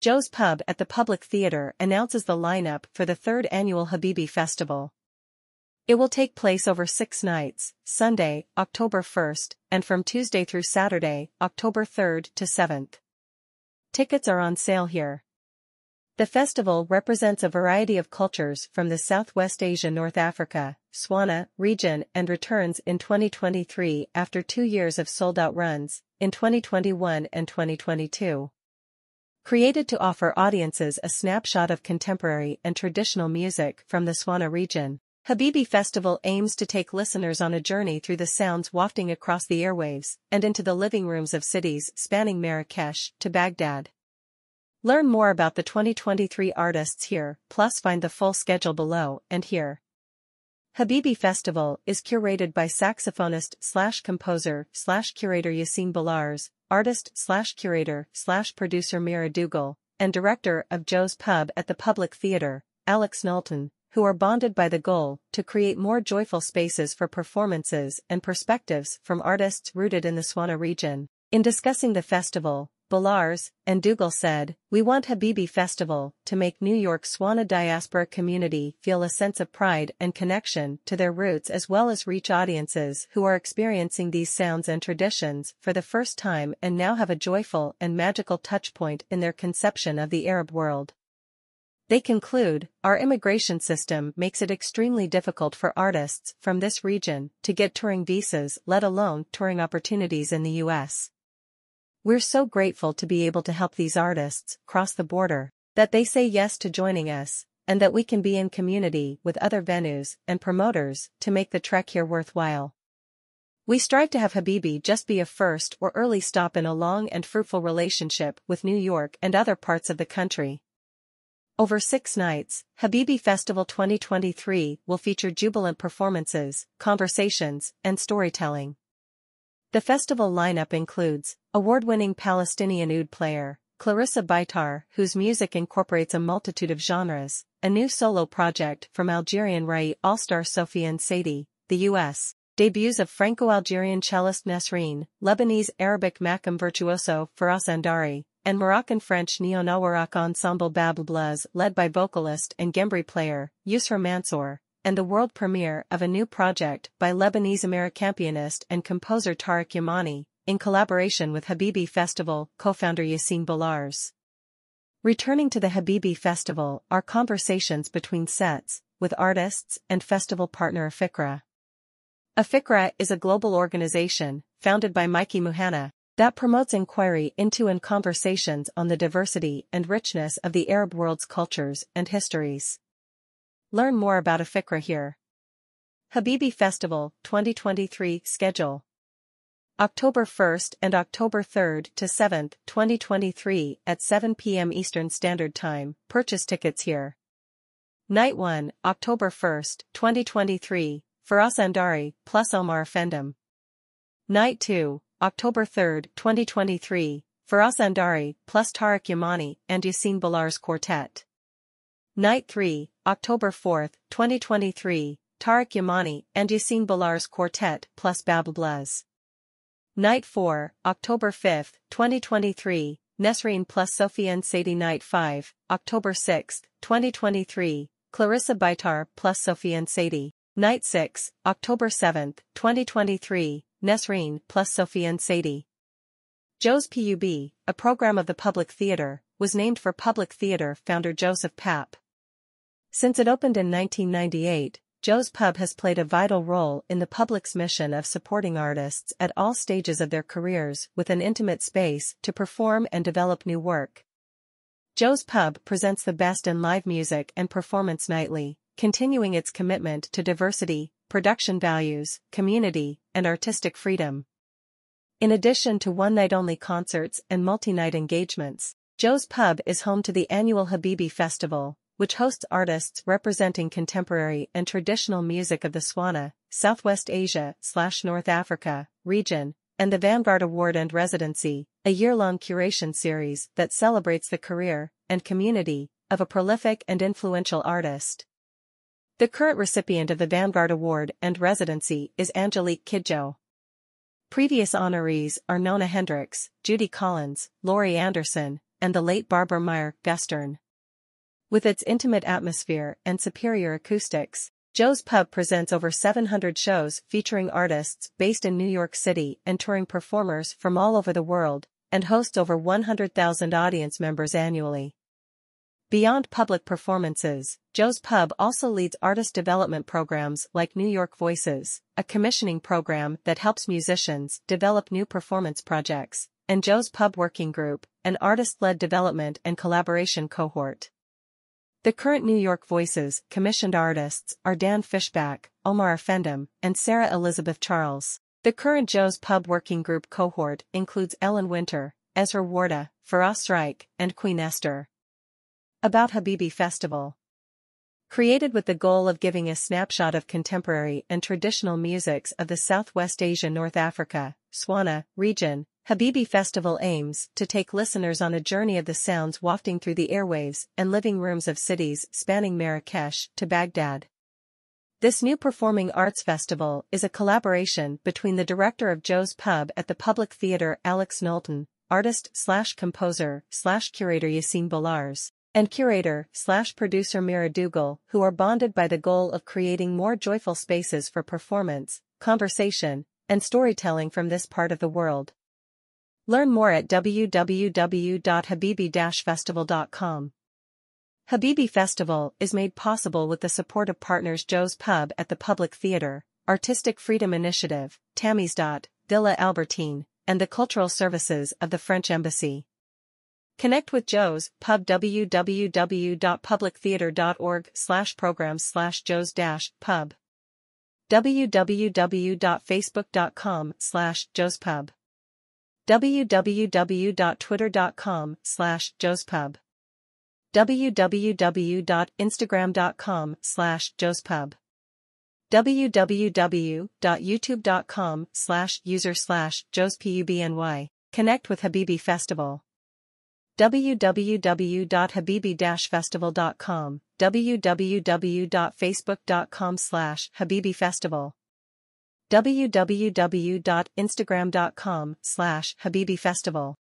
Joe's Pub at the Public Theater announces the lineup for the third annual Habibi Festival. It will take place over six nights, Sunday, October 1st, and from Tuesday through Saturday, October 3rd to 7th. Tickets are on sale here. The festival represents a variety of cultures from the Southwest Asia North Africa, SWANA, region and returns in 2023 after two years of sold-out runs, in 2021 and 2022. Created to offer audiences a snapshot of contemporary and traditional music from the SWANA region, Habibi Festival aims to take listeners on a journey through the sounds wafting across the airwaves and into the living rooms of cities spanning Marrakesh to Baghdad. Learn more about the 2023 artists here, plus find the full schedule below and here. Habibi Festival is curated by saxophonist slash composer slash curator Yassine Boulares, artist slash curator slash producer Mira Dougal, and director of Joe's Pub at the Public Theatre, Alex Knowlton, who are bonded by the goal to create more joyful spaces for performances and perspectives from artists rooted in the Swana region. In discussing the festival, Boulares and Dougal said, We want Habibi Festival to make New York's Swana diaspora community feel a sense of pride and connection to their roots as well as reach audiences who are experiencing these sounds and traditions for the first time and now have a joyful and magical touchpoint in their conception of the Arab world. They conclude, our immigration system makes it extremely difficult for artists from this region to get touring visas let alone touring opportunities in the US. We're so grateful to be able to help these artists cross the border, that they say yes to joining us, and that we can be in community with other venues and promoters to make the trek here worthwhile. We strive to have Habibi just be a first or early stop in a long and fruitful relationship with New York and other parts of the country. Over six nights, Habibi Festival 2023 will feature jubilant performances, conversations, and storytelling. The festival lineup includes award-winning Palestinian oud player, Clarissa Bitar, whose music incorporates a multitude of genres, a new solo project from Algerian Rai all-star Sofiane Saidi, the U.S., debuts of Franco-Algerian cellist Nesrine, Lebanese Arabic makam virtuoso Faras Andari, and Moroccan-French neo-Nawarak ensemble Bab L'Bluz led by vocalist and guembri player, Yusra Mansour, and the world premiere of a new project by Lebanese-American pianist and composer Tarek Yamani, in collaboration with Habibi Festival co-founder Yassine Boulares. Returning to the Habibi Festival are conversations between sets, with artists and festival partner Afikra. Afikra is a global organization, founded by Mikey Muhanna, that promotes inquiry into and conversations on the diversity and richness of the Arab world's cultures and histories. Learn more about Afikra here. Habibi Festival 2023 Schedule October 1st and October 3rd to 7th, 2023 at 7 p.m. Eastern Standard Time. Purchase tickets here. Night 1, October 1st, 2023, Faras Andari plus Omar Offendum. Night 2, October 3rd, 2023, Faras Andari plus Tarek Yamani and Yassine Boulares Quartet. Night 3, October 4th, 2023, Tarek Yamani and Yassine Boulares Quartet plus Bab. Night 4, October 5th, 2023, Nesrine plus Sofiane Saidi Night 5, October 6th, 2023, Clarissa Bitar plus Sofiane Saidi. Night 6, October 7th, 2023, Nesrine plus Sofiane Saidi. Joe's PUB, a program of the Public Theater, was named for Public Theater founder Joseph Papp. Since it opened in 1998, Joe's Pub has played a vital role in the public's mission of supporting artists at all stages of their careers with an intimate space to perform and develop new work. Joe's Pub presents the best in live music and performance nightly, continuing its commitment to diversity, production values, community, and artistic freedom. In addition to one-night-only concerts and multi-night engagements, Joe's Pub is home to the annual Habibi Festival, which hosts artists representing contemporary and traditional music of the Swana, Southwest Asia slash North Africa region, and the Vanguard Award and Residency, a year-long curation series that celebrates the career and community of a prolific and influential artist. The current recipient of the Vanguard Award and Residency is Angelique Kidjo. Previous honorees are Nona Hendryx, Judy Collins, Laurie Anderson, and the late Barbara Maier Gustern. With its intimate atmosphere and superior acoustics, Joe's Pub presents over 700 shows featuring artists based in New York City and touring performers from all over the world, and hosts over 100,000 audience members annually. Beyond public performances, Joe's Pub also leads artist development programs like New York Voices, a commissioning program that helps musicians develop new performance projects, and Joe's Pub Working Group, an artist-led development and collaboration cohort. The current New York Voices commissioned artists are Dan Fishback, Omar Offendum, and Sarah Elizabeth Charles. The current Joe's Pub Working Group cohort includes Ellen Winter, Ezra Warda, Firas Reich, and Queen Esther. About Habibi Festival Created with the goal of giving a snapshot of contemporary and traditional musics of the Southwest Asia North Africa, SWANA, region, Habibi Festival aims to take listeners on a journey of the sounds wafting through the airwaves and living rooms of cities spanning Marrakesh to Baghdad. This new performing arts festival is a collaboration between the director of Joe's Pub at the Public Theatre Alex Knowlton, artist slash composer slash curator Yassine Boulares, and curator slash producer Mira Dougal, who are bonded by the goal of creating more joyful spaces for performance, conversation, and storytelling from this part of the world. Learn more at www.habibi-festival.com. Habibi Festival is made possible with the support of partners Joe's Pub at the Public Theatre, Artistic Freedom Initiative, Tamizdat, Villa Albertine, and the Cultural Services of the French Embassy. Connect with Joe's Pub www.publictheater.org slash programs slash Joe's dash pub www.facebook.com slash Joe's Pub www.twitter.com slash Joe's Pub www.instagram.com slash Joe's Pub www.youtube.com slash user slash Joe's Pubny Connect with Habibi Festival. www.habibi-festival.com, www.facebook.com slash Habibi Festival, www.instagram.com slash Habibi Festival.